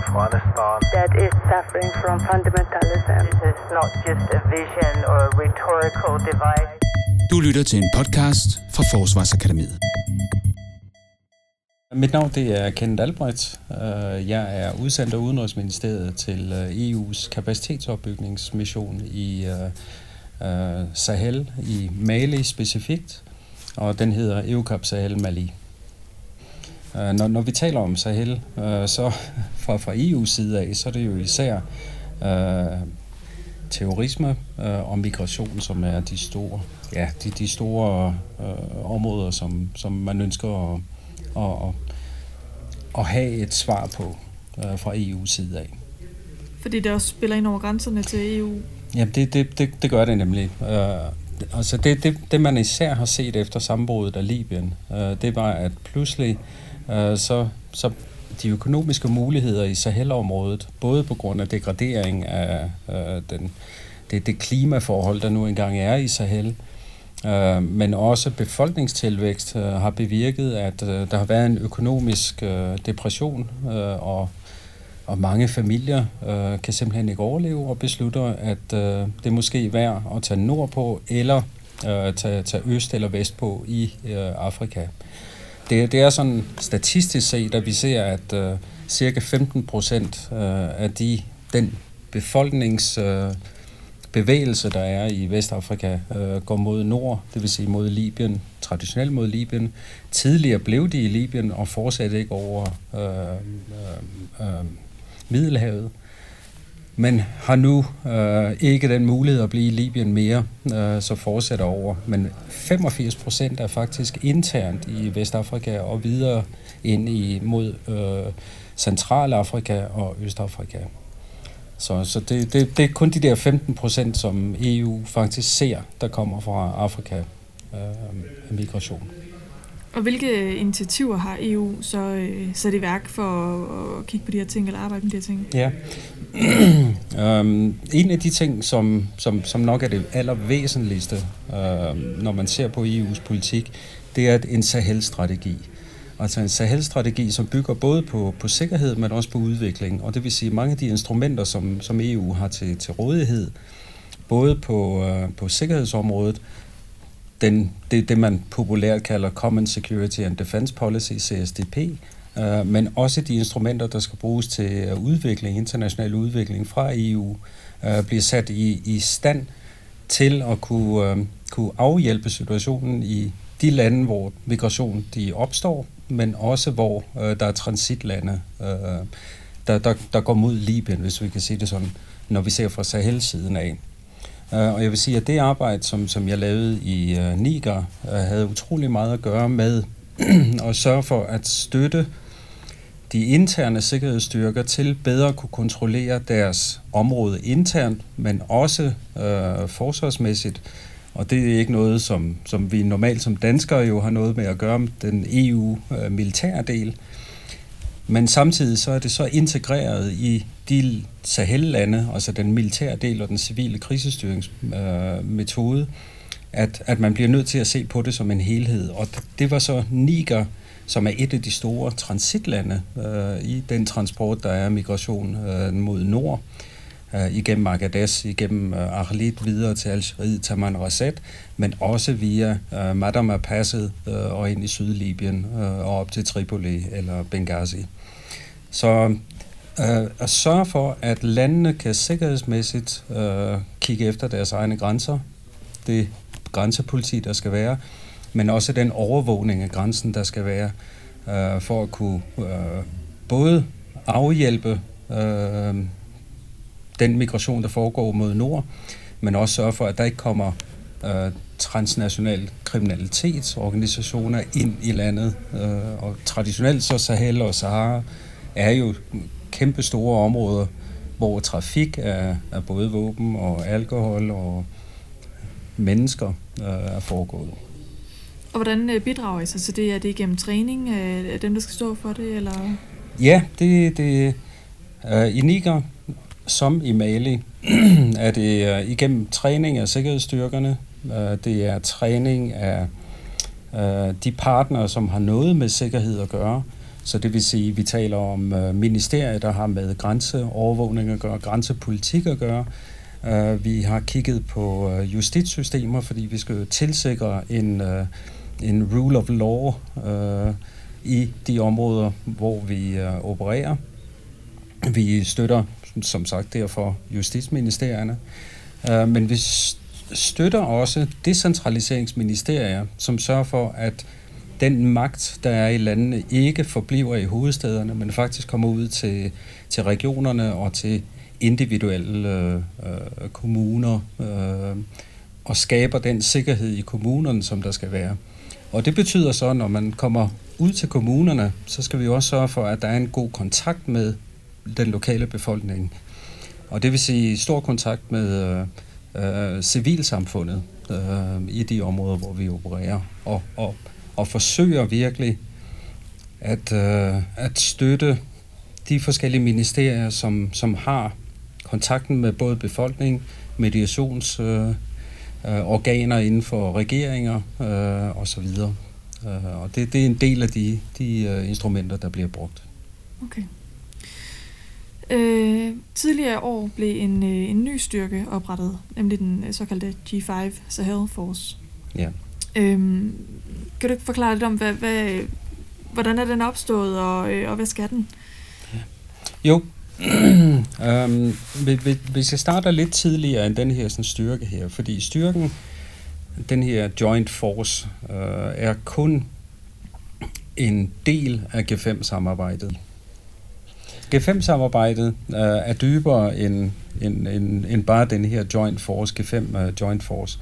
Afghanistan that is suffering from fundamentalism. This is not just a vision or a rhetorical device. Du lytter til en podcast fra Forsvarsakademiet. Mit navn det er Kenneth Albrecht. Øh, jeg er udsendt af Udenrigsministeriet til øh, EU's kapacitetsopbygningsmission i øh, Sahel, i Mali specifikt, og den hedder EUCAP Sahel Mali. Når, når vi taler om Sahel, så fra, fra EU's side af, så er det jo især øh, terrorisme øh, og migration, som er de store, ja, de, de store øh, områder, som, som man ønsker at, at, at have et svar på øh, fra EU's side af. Fordi det også spiller ind over grænserne til EU? Ja, det, det, det, det gør det nemlig. Øh, altså det, det, det, man især har set efter sammenbruddet af Libyen, øh, det var, at pludselig øh, så, så de økonomiske muligheder i Sahel-området, både på grund af degradering af øh, den, det, det klimaforhold, der nu engang er i Sahel, øh, men også befolkningstilvækst øh, har bevirket, at øh, der har været en økonomisk øh, depression, øh, og, og mange familier øh, kan simpelthen ikke overleve og beslutter, at øh, det måske er værd at tage nordpå, eller øh, tage, tage øst eller vest på i øh, Afrika. Det, det er sådan statistisk set, at vi ser, at øh, cirka 15 procent øh, af de, den befolknings... Øh, bevægelse, der er i Vestafrika, øh, går mod nord, det vil sige mod Libyen, traditionelt mod Libyen. Tidligere blev de i Libyen og fortsatte ikke over øh, øh, øh, Middelhavet, men har nu øh, ikke den mulighed at blive i Libyen mere, øh, så fortsætter over. Men 85 procent er faktisk internt i Vestafrika og videre ind i mod øh, Centralafrika og Østafrika. Så, så det, det, det er kun de der 15 procent, som EU faktisk ser, der kommer fra Afrika øh, migration. Og hvilke initiativer har EU så øh, sat i værk for at, at kigge på de her ting, eller arbejde med de her ting? Ja. um, en af de ting, som, som, som nok er det allervæsentligste, uh, når man ser på EU's politik, det er en Sahel-strategi. Altså en Sahel-strategi, som bygger både på, på sikkerhed, men også på udvikling. Og det vil sige, mange af de instrumenter, som, som EU har til, til rådighed, både på, uh, på sikkerhedsområdet, den, det, det man populært kalder Common Security and Defense Policy, CSDP, øh, men også de instrumenter, der skal bruges til udvikling, international udvikling fra EU, øh, bliver sat i, i stand til at kunne, øh, kunne afhjælpe situationen i de lande, hvor migration de opstår, men også hvor øh, der er transitlande, øh, der, der, der går mod Libyen, hvis vi kan sige det sådan, når vi ser fra Sahel-siden af. Øh, og jeg vil sige, at det arbejde, som, som jeg lavede i øh, Niger, øh, havde utrolig meget at gøre med at sørge for at støtte de interne sikkerhedsstyrker til bedre at kunne kontrollere deres område internt, men også øh, forsvarsmæssigt og det er ikke noget, som, som vi normalt som danskere jo har noget med at gøre med den EU-militære del. Men samtidig så er det så integreret i de Sahel-lande, altså den militære del og den civile krisestyringsmetode, at, at man bliver nødt til at se på det som en helhed. Og det var så Niger, som er et af de store transitlande øh, i den transport, der er migration øh, mod nord øh, Øh, igennem Agadez, igennem øh, Arlit videre til Algeriet, Taman Rasset, men også via øh, Madama Passet øh, og ind i Sydlibyen øh, og op til Tripoli eller Benghazi. Så øh, at sørge for, at landene kan sikkerhedsmæssigt øh, kigge efter deres egne grænser, det grænsepoliti, der skal være, men også den overvågning af grænsen, der skal være, øh, for at kunne øh, både afhjælpe øh, den migration, der foregår mod nord, men også sørge for, at der ikke kommer øh, transnational kriminalitetsorganisationer ind i landet. Øh, og traditionelt så Sahel og Sahara er jo kæmpe store områder, hvor trafik af, af både våben og alkohol og mennesker øh, er foregået. Og hvordan øh, bidrager I så til det? Er det gennem træning af dem, der skal stå for det? Eller? Ja, det, det øh, i Niger som i Mali, er det igennem træning af sikkerhedsstyrkerne, øh, det er træning af øh, de partnere, som har noget med sikkerhed at gøre, Så det vil sige, at vi taler om ministeriet, ministerier, der har med grænseovervågning at gøre, grænsepolitik at gøre. Vi har kigget på justitssystemer, fordi vi skal tilsikre en, en rule of law i de områder, hvor vi opererer. Vi støtter, som sagt, derfor justitsministerierne. Øh, men vi støtter også decentraliseringsministerier, som sørger for, at den magt, der er i landene, ikke forbliver i hovedstederne, men faktisk kommer ud til, til regionerne og til individuelle øh, kommuner øh, og skaber den sikkerhed i kommunerne, som der skal være. Og det betyder så, når man kommer ud til kommunerne, så skal vi også sørge for, at der er en god kontakt med den lokale befolkning. Og det vil sige stor kontakt med øh, øh, civilsamfundet øh, i de områder, hvor vi opererer. Og, og, og forsøger virkelig at, øh, at støtte de forskellige ministerier, som, som har kontakten med både befolkning, mediationsorganer øh, øh, organer inden for regeringer øh, osv. Øh, og det, det er en del af de, de øh, instrumenter, der bliver brugt. Okay. Øh, tidligere år blev en, øh, en ny styrke oprettet, nemlig den øh, såkaldte G5 Sahel Force. Ja. Øhm, kan du ikke forklare lidt om, hvad, hvad, hvordan er den opstået, og, øh, og hvad skal den? Jo, um, hvis jeg starter lidt tidligere end den her sådan, styrke her, fordi styrken, den her joint force, uh, er kun en del af G5-samarbejdet. G5-samarbejdet øh, er dybere end, end, end, end bare den her joint force, G5 uh, øh, joint force.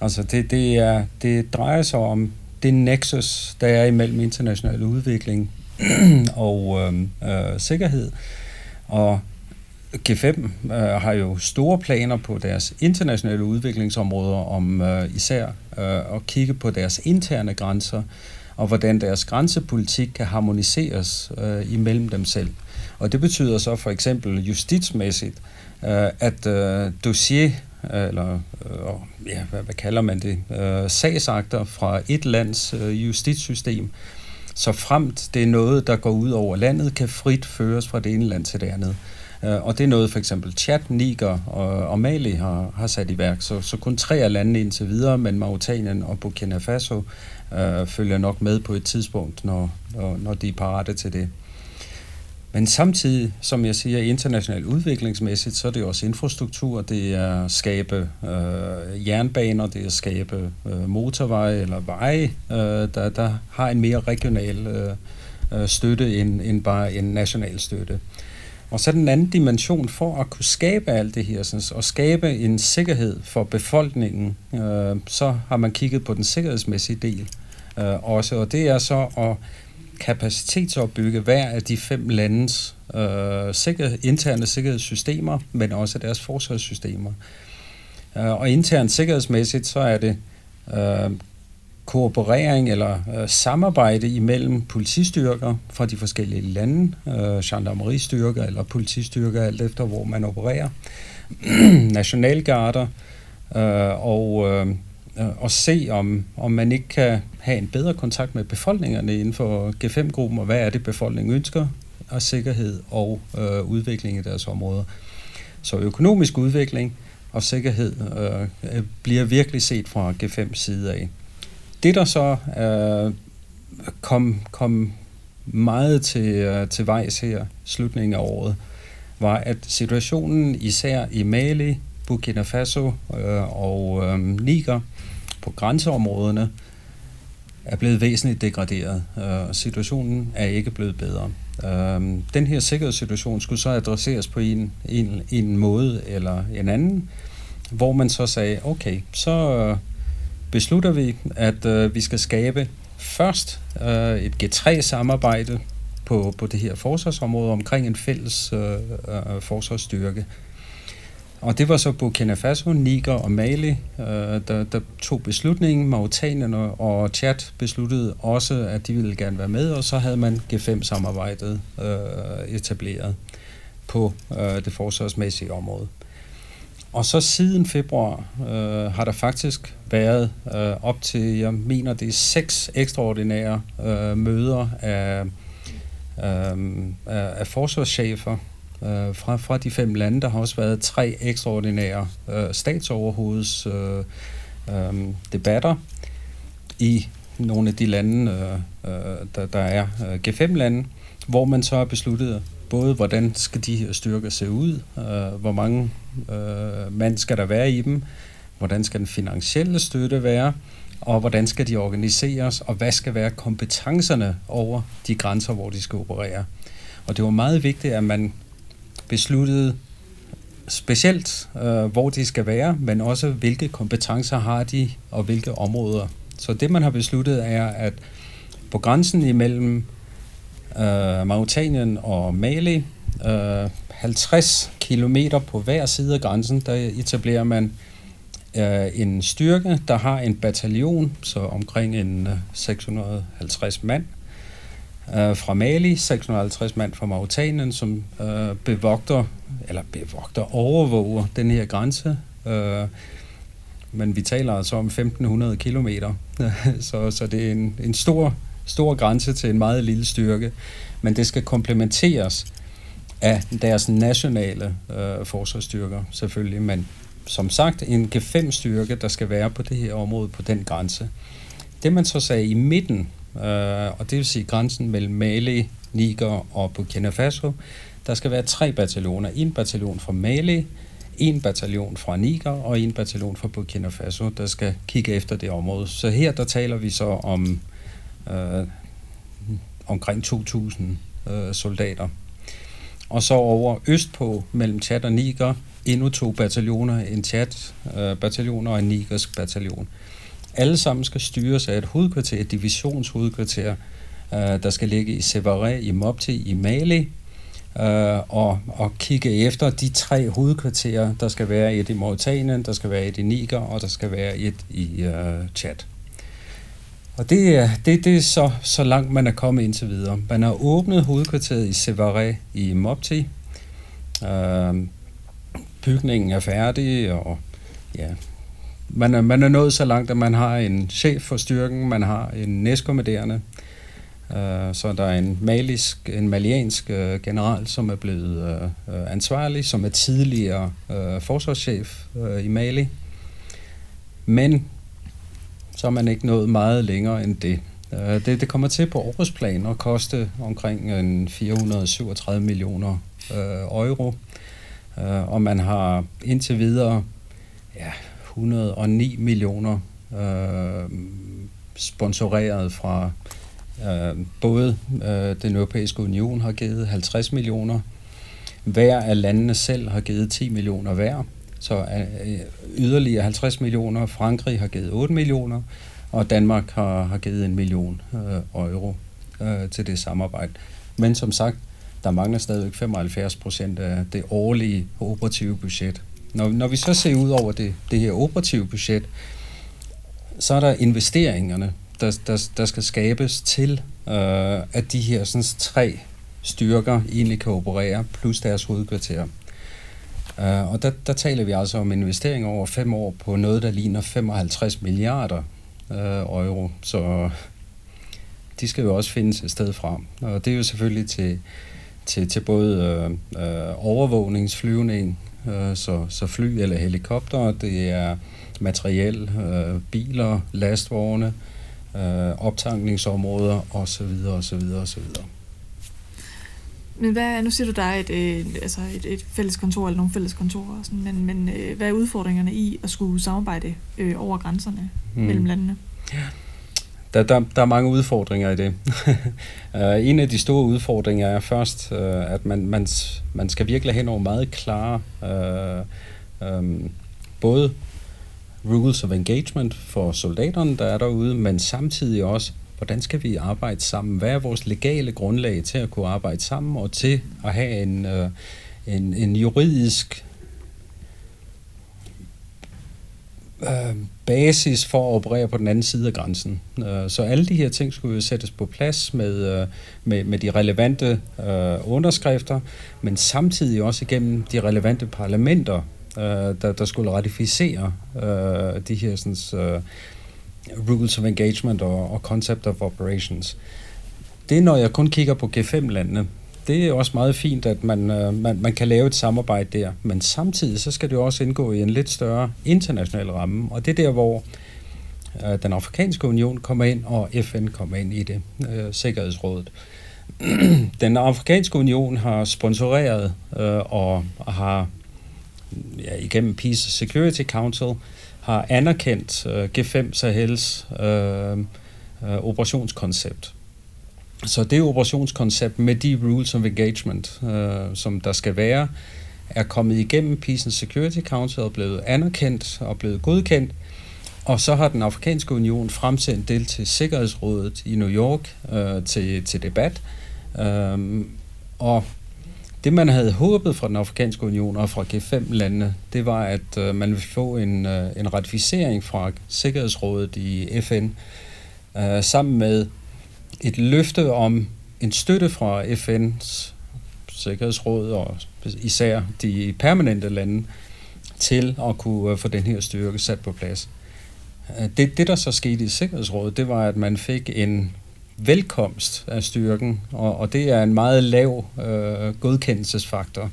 Altså det, det, er, det drejer sig om det nexus, der er imellem international udvikling og øh, øh, sikkerhed, og G5 øh, har jo store planer på deres internationale udviklingsområder om øh, især øh, at kigge på deres interne grænser og hvordan deres grænsepolitik kan harmoniseres øh, imellem dem selv. Og det betyder så for eksempel justitsmæssigt, øh, at øh, dossier øh, eller øh, ja, hvad, hvad kalder man det, øh, sagsakter fra et lands øh, justitssystem, så fremt det er noget, der går ud over landet, kan frit føres fra det ene land til det andet. Øh, og det er noget for eksempel Chad, Niger og, og Mali har, har sat i værk. Så, så kun tre af landene indtil videre, men Mauritanien og Burkina Faso øh, følger nok med på et tidspunkt, når, når, når de er parate til det. Men samtidig, som jeg siger, internationalt udviklingsmæssigt, så er det også infrastruktur, det er at skabe øh, jernbaner, det er at skabe øh, motorveje eller veje, øh, der, der har en mere regional øh, øh, støtte end, end bare en national støtte. Og så den anden dimension for at kunne skabe alt det her, sådan, og skabe en sikkerhed for befolkningen, øh, så har man kigget på den sikkerhedsmæssige del øh, også, og det er så at kapacitetsopbygge hver af de fem landes øh, sikkerhed, interne sikkerhedssystemer, men også deres forsvarssystemer. Øh, og internt sikkerhedsmæssigt, så er det øh, kooperering eller øh, samarbejde imellem politistyrker fra de forskellige lande, øh, gendarmeristyrker eller politistyrker, alt efter hvor man opererer, nationalgarder øh, og øh, Øh, og se, om, om man ikke kan have en bedre kontakt med befolkningerne inden for G5-gruppen, og hvad er det, befolkningen ønsker af sikkerhed og øh, udvikling i deres områder. Så økonomisk udvikling og sikkerhed øh, bliver virkelig set fra G5 side af. Det, der så øh, kom, kom meget til, øh, til vejs her slutningen af året, var, at situationen især i Mali, Burkina Faso øh, og øh, Niger på grænseområderne er blevet væsentligt degraderet, og situationen er ikke blevet bedre. Øh, den her sikkerhedssituation skulle så adresseres på en, en, en måde eller en anden, hvor man så sagde, okay, så øh, beslutter vi, at vi skal skabe først et G3-samarbejde på, på det her forsvarsområde omkring en fælles forsvarsstyrke. Og det var så Burkina Faso, Niger og Mali, øh, der, der tog beslutningen. Mauritanien og Chad besluttede også, at de ville gerne være med, og så havde man G5-samarbejdet øh, etableret på øh, det forsvarsmæssige område. Og så siden februar øh, har der faktisk været øh, op til, jeg mener det er seks ekstraordinære øh, møder af øh, af forsvarschefer øh, fra, fra de fem lande. Der har også været tre ekstraordinære øh, statsoverhoveds øh, øh, debatter i nogle af de lande, øh, øh der, der er øh, G5-lande, hvor man så har besluttet både, hvordan skal de her styrker se ud, øh, hvor mange øh, mand skal der være i dem, hvordan skal den finansielle støtte være, og hvordan skal de organiseres, og hvad skal være kompetencerne over de grænser, hvor de skal operere. Og det var meget vigtigt, at man besluttede specielt, øh, hvor de skal være, men også hvilke kompetencer har de, og hvilke områder. Så det, man har besluttet, er, at på grænsen imellem øh, Mauritanien og Mali, øh, 50 km på hver side af grænsen, der etablerer man øh, en styrke, der har en bataljon, så omkring en øh, 650 mand, øh, fra Mali, 650 mand fra Mauritanien, som øh, bevogter, eller bevogter, overvåger den her grænse. Øh, men vi taler altså om 1500 kilometer, så, så det er en, en stor, stor grænse til en meget lille styrke. Men det skal komplementeres af deres nationale øh, forsvarsstyrker, selvfølgelig. Men som sagt, en G5-styrke, der skal være på det her område, på den grænse. Det man så sagde i midten øh, og det vil sige grænsen mellem Mali, Niger og Burkina Faso. Der skal være tre bataljoner. En bataljon fra Mali, en bataljon fra Niger og en bataljon fra Burkina Faso, der skal kigge efter det område. Så her der taler vi så om øh, omkring 2.000 øh, soldater. Og så over østpå mellem Chad og Niger, endnu to bataljoner, en Chad-bataljon øh, og en nigersk bataljon alle sammen skal styres af et hovedkvarter, et divisionshovedkvarter, øh, der skal ligge i Sevaré i Mopti i Mali, øh, og, og kigge efter de tre hovedkvarterer, der skal være et i Mauritanien, der skal være et i Niger, og der skal være et i øh, Chad. Og det er, det, det er så, så langt, man er kommet indtil videre. Man har åbnet hovedkvarteret i Sevaré i Mopti. Øh, bygningen er færdig, og ja, man er, man er nået så langt, at man har en chef for styrken, man har en næstkommanderende, øh, så der er en malisk, en maliansk øh, general, som er blevet øh, ansvarlig, som er tidligere øh, forsvarschef øh, i Mali. Men så er man ikke nået meget længere end det. Øh, det, det kommer til på årsplan at koste omkring en 437 millioner øh, euro, øh, og man har indtil videre ja, 109 millioner øh, sponsoreret fra øh, både øh, den europæiske union har givet 50 millioner, hver af landene selv har givet 10 millioner hver, så øh, yderligere 50 millioner, Frankrig har givet 8 millioner, og Danmark har, har givet en million øh, euro øh, til det samarbejde. Men som sagt, der mangler stadigvæk 75 procent af det årlige operative budget. Når, når vi så ser ud over det, det her operative budget, så er der investeringerne, der, der, der skal skabes til, øh, at de her sådan, tre styrker egentlig kan operere, plus deres hovedkvarter. Uh, og der, der taler vi altså om investeringer over fem år på noget, der ligner 55 milliarder uh, euro. Så de skal jo også findes et sted fra. Og det er jo selvfølgelig til, til, til både øh, øh, overvågningsflyvning, øh, så, så fly eller helikopter, det er materiel, øh, biler, lastvogne, øh, optankningsområder osv. osv. osv. Men hvad, nu siger du, der er et, øh, altså et, et fælles kontor eller nogle fælles kontorer, sådan, men, men øh, hvad er udfordringerne i at skulle samarbejde øh, over grænserne mm. mellem landene? Ja. Der, der, der er mange udfordringer i det. Øh, en af de store udfordringer er først, øh, at man, man, man skal virkelig have nogle meget klare, uh, um, både rules of engagement for soldaterne, der er derude, men samtidig også, hvordan skal vi arbejde sammen? Hvad er vores legale grundlag til at kunne arbejde sammen og til at have en, uh, en, en juridisk øh, basis for at operere på den anden side af grænsen. Øh, så alle de her ting skulle jo sættes på plads med, øh, med, med de relevante øh, underskrifter, men samtidig også igennem de relevante parlamenter, øh, der, der skulle ratificere øh, de her sådan, øh, rules of engagement og, og concept of operations. det er, når jeg kun kigger på G5-landene. Det er også meget fint, at man, øh, man, man kan lave et samarbejde der, men samtidig så skal det jo også indgå i en lidt større international ramme, og det er der, hvor øh, den afrikanske union kommer ind, og FN kommer ind i det, øh, Sikkerhedsrådet. den afrikanske union har sponsoreret øh, og har ja, igennem Peace Security Council har anerkendt øh, G5 Sahels øh, øh, operationskoncept. Så det operationskoncept med de rules of engagement, øh, som der skal være, er kommet igennem Peace and Security Council og blevet anerkendt og blevet godkendt. Og så har den afrikanske union fremsendt det til Sikkerhedsrådet i New York øh, til, til debat. Øh, og det, man havde håbet fra den afrikanske union og fra G5-landene, det var, at øh, man ville få en, øh, en ratificering fra Sikkerhedsrådet i FN, øh, sammen med et løfte om en støtte fra FN's Sikkerhedsråd og især de permanente lande til at kunne øh, få den her styrke sat på plads. Øh, det, det der så skete i Sikkerhedsrådet, det var, at man fik en velkomst af styrken, og, og det er en meget lav øh, godkendelsesfaktor,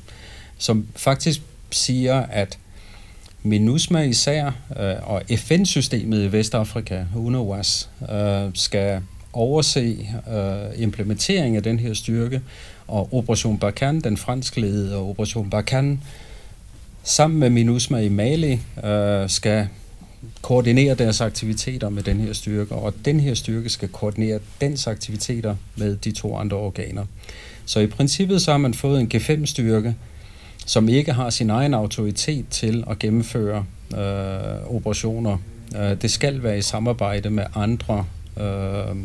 som faktisk siger, at MINUSMA især øh, og FN-systemet i Vestafrika, UNOWAS, øh, skal overse øh, implementering af den her styrke, og Operation Barkhane, den franskledede Operation Barkhane, sammen med MINUSMA i Mali, øh, skal koordinere deres aktiviteter med den her styrke, og den her styrke skal koordinere dens aktiviteter med de to andre organer. Så i princippet så har man fået en G5-styrke, som ikke har sin egen autoritet til at gennemføre øh, operationer. Øh, det skal være i samarbejde med andre øh,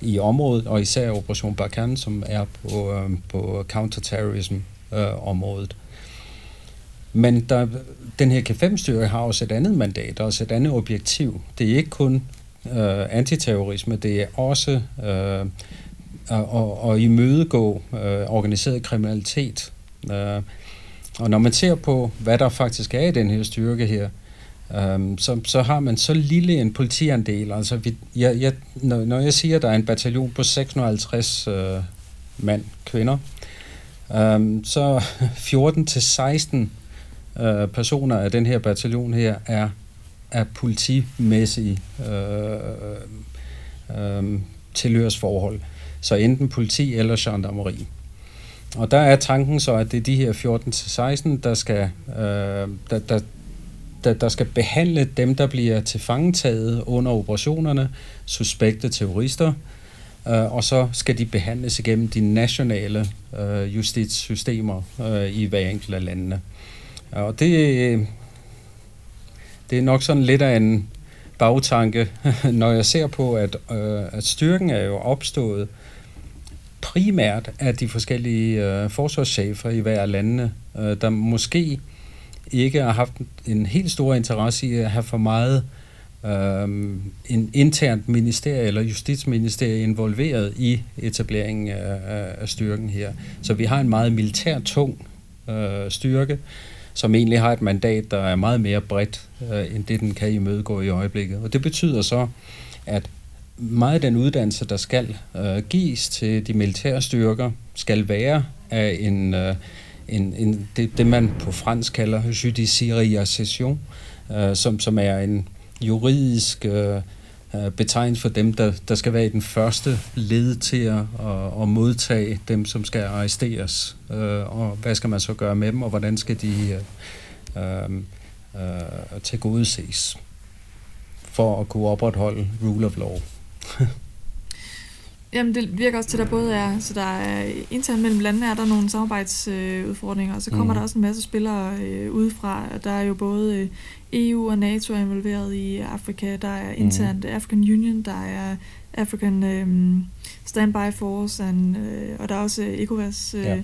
i området, og især Operation Barkan, som er på, øhm, øh, på counterterrorism-området. Øh, men der, den her K5-styrke har også et andet mandat, også et andet objektiv. Det er ikke kun øh, antiterrorisme, det er også øh, at, at imødegå øh, organiseret kriminalitet. Øh, og når man ser på, hvad der faktisk er i den her styrke her, Øhm, så, så har man så lille en politiandel. Altså, vi, jeg, jeg, når, når jeg siger, at der er en bataljon på 650 øh, mand, kvinder, øhm, så 14 til 16 øh, personer af den her bataljon her er, er politimæssige øh, øh, øh, tilhørsforhold. Så enten politi eller gendarmeri. Og der er tanken så, at det er de her 14-16, der skal, øh, der, der, der, der skal behandle dem, der bliver tilfangetaget under operationerne, suspekte terrorister, øh, og så skal de behandles igennem de nationale øh, justitssystemer øh, i hver enkelt af landene. Og det, øh, det er nok sådan lidt af en bagtanke, når jeg ser på, at, øh, at styrken er jo opstået primært af de forskellige øh, forsvarschefer i hver landene, øh, der måske ikke har haft en helt stor interesse i at have for meget øh, en internt ministerie eller justitsministerie involveret i etableringen af, af styrken her. Så vi har en meget militær tung øh, styrke, som egentlig har et mandat, der er meget mere bredt, øh, end det den kan imødegå i øjeblikket. Og det betyder så, at meget af den uddannelse, der skal øh, gives til de militære styrker, skal være af en, øh, en, en det, det, man på fransk kalder judiciarisation, øh, som, som er en juridisk øh, øh, betegnelse for dem, der, der skal være i den første led til at, at, at modtage dem, som skal arresteres. Øh, og hvad skal man så gøre med dem, og hvordan skal de øh, øh, øh tilgodeses for at kunne opretholde rule of law. Jamen, det virker også til, at der både er, så der er internt mellem landene er der nogle samarbejdsudfordringer, øh, og så kommer mm. der også en masse spillere øh, udefra. Der er jo både øh, EU og NATO er involveret i Afrika, der er internt mm. African Union, der er African øh, Standby Force, and, øh, og der er også øh, ECOWAS. Øh, ja.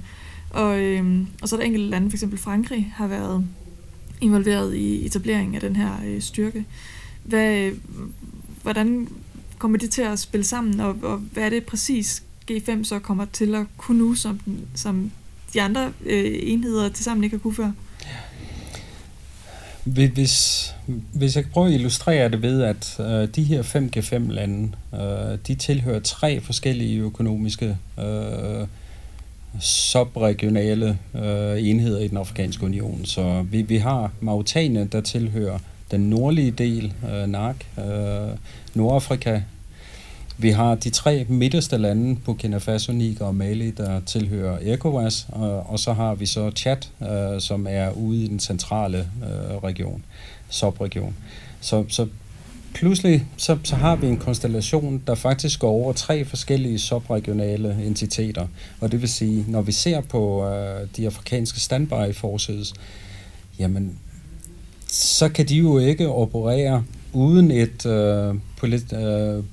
og, øh, og så er der enkelte lande, f.eks. Frankrig, har været involveret i etableringen af den her øh, styrke. Hvad, hvordan kommer det til at spille sammen, og, og hvad er det præcis G5 så kommer til at kunne nu, som, som de andre øh, enheder til sammen ikke har kunne før? Hvis, hvis jeg prøver at illustrere det ved, at øh, de her 5G5-lande, øh, de tilhører tre forskellige økonomiske øh, subregionale øh, enheder i den afrikanske union. Så vi, vi har Mauretanien, der tilhører den nordlige del, øh, NARC, øh, Nordafrika. Vi har de tre midterste lande, Burkina Faso, Niger og Mali, der tilhører ECOWAS, og, og så har vi så Chad, øh, som er ude i den centrale øh, region, subregion. Så, så pludselig så, så har vi en konstellation, der faktisk går over tre forskellige subregionale entiteter. Og det vil sige, når vi ser på øh, de afrikanske standby forces, jamen, så kan de jo ikke operere uden et, øh, polit, øh,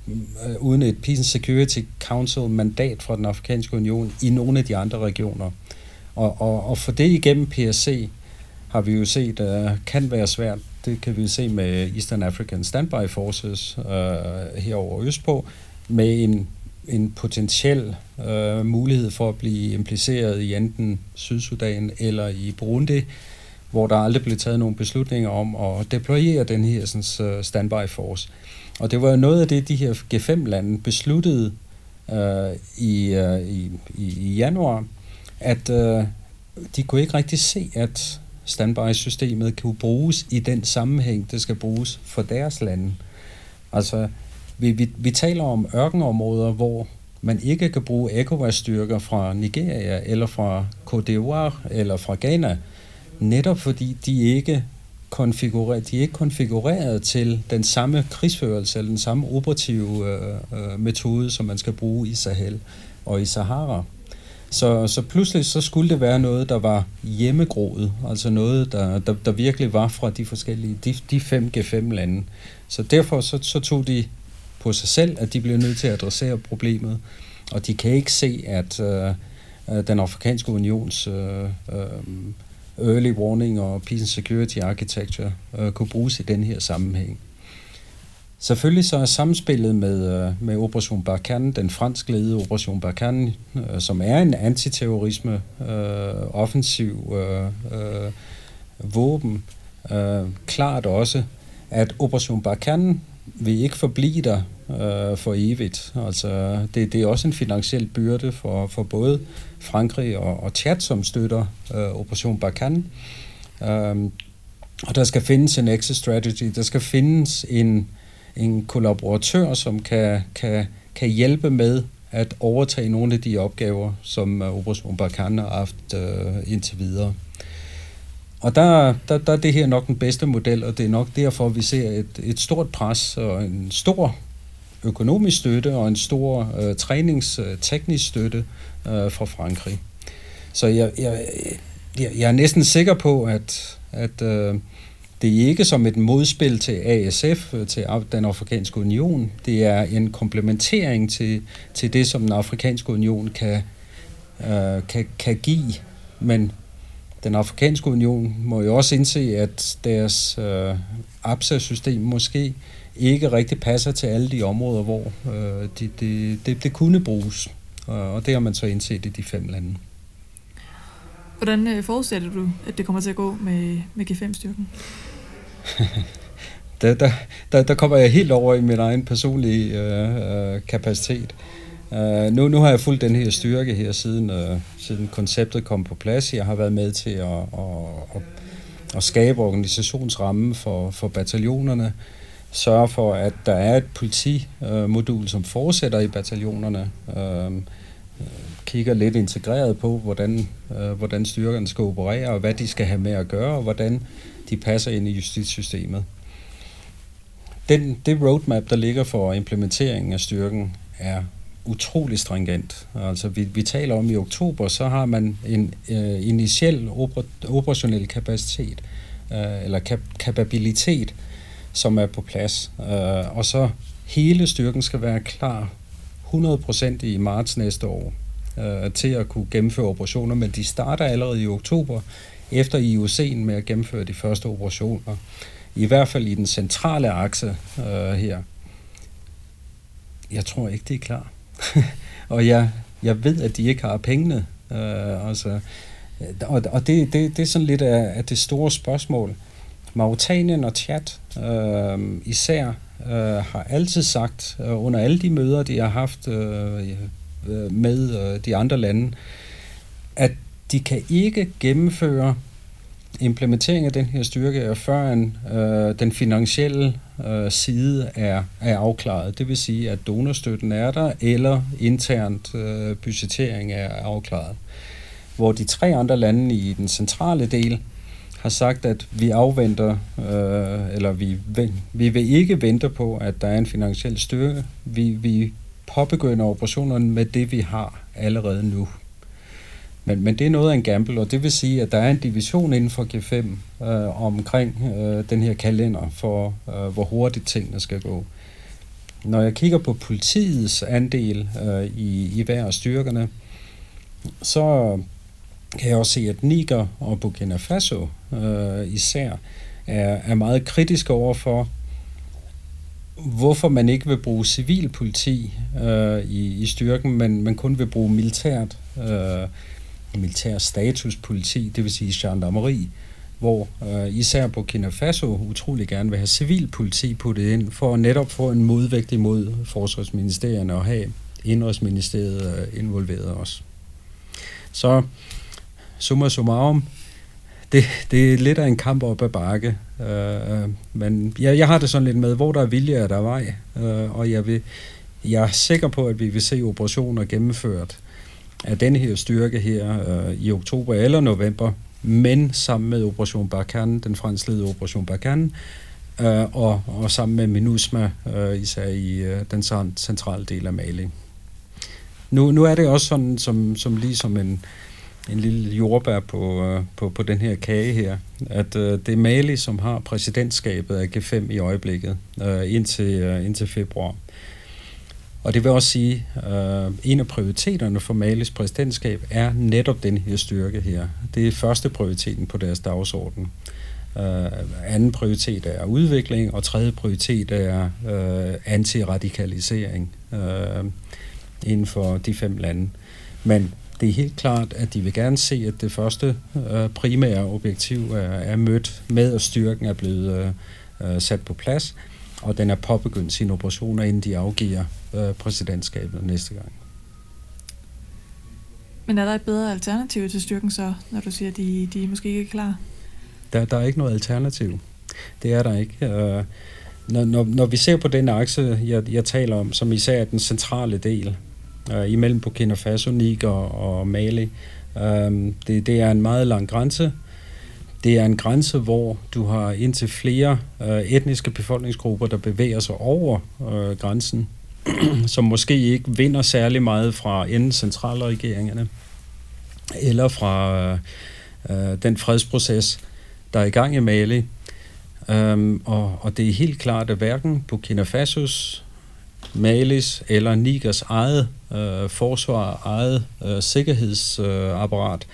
uden et Peace and Security Council mandat fra den afrikanske union i nogle af de andre regioner. Og, og, og for det igennem PSC har vi jo set, øh, kan være svært. Det kan vi se med Eastern African Standby Forces øh, herover østpå, med en, en potentiel øh, mulighed for at blive impliceret i enten Sydsudan eller i Burundi, hvor der aldrig blev taget nogle beslutninger om at deployere den her sådan, øh, standby force. Og det var jo noget af det, de her G5-lande besluttede øh, i, øh, i, i januar, at øh, de kunne ikke rigtig se, at standby-systemet kunne bruges i den sammenhæng, det skal bruges for deres lande. Altså, vi, vi, vi taler om ørkenområder, hvor man ikke kan bruge ECOWAS-styrker fra Nigeria, eller fra Côte d'Ivoire, eller fra Ghana, netop fordi de ikke konfigurer, de er ikke konfigureret til den samme krigsførelse eller den samme operative øh, øh, metode, som man skal bruge i Sahel og i Sahara. Så, så pludselig så skulle det være noget, der var hjemmegroet, altså noget, der, der, der virkelig var fra de forskellige, de, de fem G5-lande. Så derfor så, så tog de på sig selv, at de blev nødt til at adressere problemet, og de kan ikke se, at øh den afrikanske unions øh, øh, early warning og peace and security architecture øh, kunne bruges i den her sammenhæng. Selvfølgelig så er samspillet med, øh, med Operation Barkhane, den fransk ledede Operation Barkhane, øh, som er en antiterrorisme øh, offensiv øh, øh, våben, øh, klart også, at Operation Barkhane vil ikke forblive der øh, for evigt. Altså, det, det er også en finansiel byrde for, for både Frankrig og, og Tchad, som støtter øh, Operation Barkan. Øhm, og der skal findes en exit strategy, der skal findes en en kollaboratør, som kan, kan, kan hjælpe med at overtage nogle af de opgaver, som øh, Operation Barkan har haft øh, indtil videre. Og der, der, der er det her nok den bedste model, og det er nok derfor, vi ser et, et stort pres og en stor økonomisk støtte og en stor øh, træningsteknisk støtte øh, fra Frankrig. Så jeg, jeg, jeg, jeg er næsten sikker på, at, at øh, det er ikke som et modspil til ASF, øh, til den afrikanske union. Det er en komplementering til, til det, som den afrikanske union kan, øh, kan, kan give. Men den afrikanske union må jo også indse, at deres øh, APSA-system måske ikke rigtig passer til alle de områder, hvor øh, det, de, de, de kunne bruges. Og det har man så indset i de fem lande. Hvordan øh, forudsætter du, at det kommer til at gå med, med G5-styrken? der, der, der, der kommer jeg helt over i min egen personlige øh, øh, kapacitet. Uh, nu, nu har jeg fulgt den her styrke her, siden, uh, siden konceptet kom på plads. Jeg har været med til at, at, at, at skabe organisationsrammen for, for bataljonerne, sørge for, at der er et politimodul, som fortsætter i bataljonerne, øh, kigger lidt integreret på, hvordan, øh, hvordan styrkerne skal operere, og hvad de skal have med at gøre, og hvordan de passer ind i justitssystemet. Den, det roadmap, der ligger for implementeringen af styrken, er utrolig stringent. Altså, vi, vi taler om i oktober, så har man en øh, initiel oper, operationel kapacitet, øh, eller kap, kapabilitet, som er på plads. Uh, og så hele styrken skal være klar 100% i marts næste år uh, til at kunne gennemføre operationer, men de starter allerede i oktober efter IOC'en med at gennemføre de første operationer. I hvert fald i den centrale akse øh, her. Jeg tror ikke, det er klar. og jeg, jeg ved, at de ikke har pengene. Øh, altså, og og det, det, det er sådan lidt af, af det store spørgsmål. Mauritanien og Tchad øh, især øh, har altid sagt, øh, under alle de møder, de har haft øh, øh, med øh, de andre lande, at de kan ikke gennemføre implementering af den her styrke, øh, før en, øh, den finansielle øh, side er, er afklaret. Det vil sige, at donorstøtten er der, eller internt øh, budgettering er afklaret. Hvor de tre andre lande i den centrale del har sagt, at vi afventer, øh, eller vi, vi vil ikke vente på, at der er en finansiel styrke. Vi, vi påbegynder operationerne med det, vi har allerede nu. Men, men det er noget af en gamble, og det vil sige, at der er en division inden for G5 øh, omkring øh, den her kalender for, øh, hvor hurtigt tingene skal gå. Når jeg kigger på politiets andel øh, i, i hver af styrkerne, så kan jeg også se, at Niger og Burkina Faso øh, især er, er meget kritiske over for, hvorfor man ikke vil bruge civil politi øh, i, i styrken, men man kun vil bruge militært, øh, militær statuspoliti, det vil sige gendarmeri, hvor øh, især Burkina Faso utrolig gerne vil have civil politi puttet ind, for at netop få en modvægt imod forsvarsministerierne og have indrigsministeriet øh, involveret også. Så summa summarum, det, det er lidt af en kamp op ad bakke. Øh, øh, men jeg, jeg har det sådan lidt med, hvor der er vilje, er der vej. Øh, og jeg, vil, jeg er sikker på, at vi vil se operationer gennemført af den her styrke her øh, i oktober eller november, men sammen med Operation Barkan, den franskledede Operation Barkan, øh, og, og sammen med MINUSMA, øh, især i øh, den centrale del af Mali. Nu, nu er det også sådan, som, som lige som en, en lille jordbær på, øh, på, på den her kage her, at øh, det er Mali, som har præsidentskabet af G5 i øjeblikket, øh, indtil, øh, indtil februar. Og det vil også sige, at øh, en af prioriteterne for Malis præsidentskab er netop den her styrke her. Det er første prioriteten på deres dagsorden. Øh, anden prioritet er udvikling, og tredje prioritet er øh, antiradikalisering øh, inden for de fem lande. Men det er helt klart, at de vil gerne se, at det første øh, primære objektiv er, er mødt med, at styrken er blevet øh, øh, sat på plads, og den er påbegyndt sine operationer, inden de afgiver øh, præsidentskabet næste gang. Men er der et bedre alternativ til styrken så, når du siger, at de, de måske ikke er klar? Der, der er ikke noget alternativ. Det er der ikke. Øh, når, når, når vi ser på den akse, jeg, jeg taler om, som især er den centrale del, øh, imellem Burkina Faso, Niger og Mali. Øh, det, det er en meget lang grænse. Det er en grænse, hvor du har indtil flere øh, etniske befolkningsgrupper, der bevæger sig over øh, grænsen, som måske ikke vinder særlig meget fra enden centralregeringerne eller fra øh, øh, den fredsproces, der er i gang i Mali. Øhm, og, og det er helt klart, at hverken Burkina Fasos Malis eller Nigers eget øh, forsvar, eget øh, sikkerhedsapparat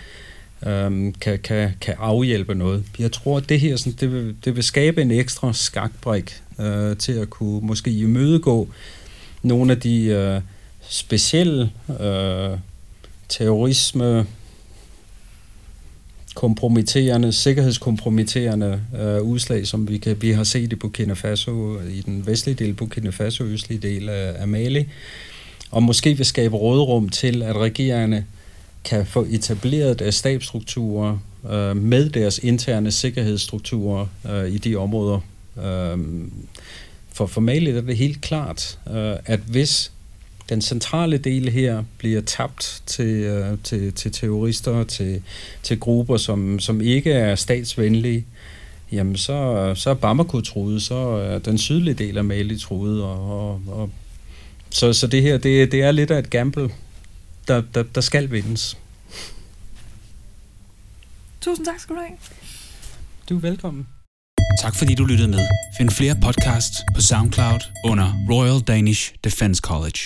øh, kan, kan, kan afhjælpe noget. Jeg tror, at det her sådan, det vil, det vil skabe en ekstra skakbrik øh, til at kunne måske imødegå nogle af de øh, specielle øh, terrorisme kompromitterende, sikkerhedskompromitterende øh, udslag, som vi, kan, vi har set i Burkina Faso, i den vestlige del, Burkina Faso, østlige del af, af Mali, og måske vil skabe rådrum til, at regeringerne kan få etableret deres stabsstrukturer øh, med deres interne sikkerhedsstrukturer øh, i de områder. Øh, for for Mali er det helt klart, øh, at hvis den centrale del her bliver tabt til, øh, til, til terrorister, til, til grupper, som, som ikke er statsvenlige, jamen så, så er Bamako truet, så er den sydlige del af Mali truet, og, og, og så, så det her, det, det er lidt af et gamble, der, der, der skal vindes. Tusind tak skal du have. Du er velkommen. Tak fordi du lyttede med. Find flere podcasts på SoundCloud under Royal Danish Defence College.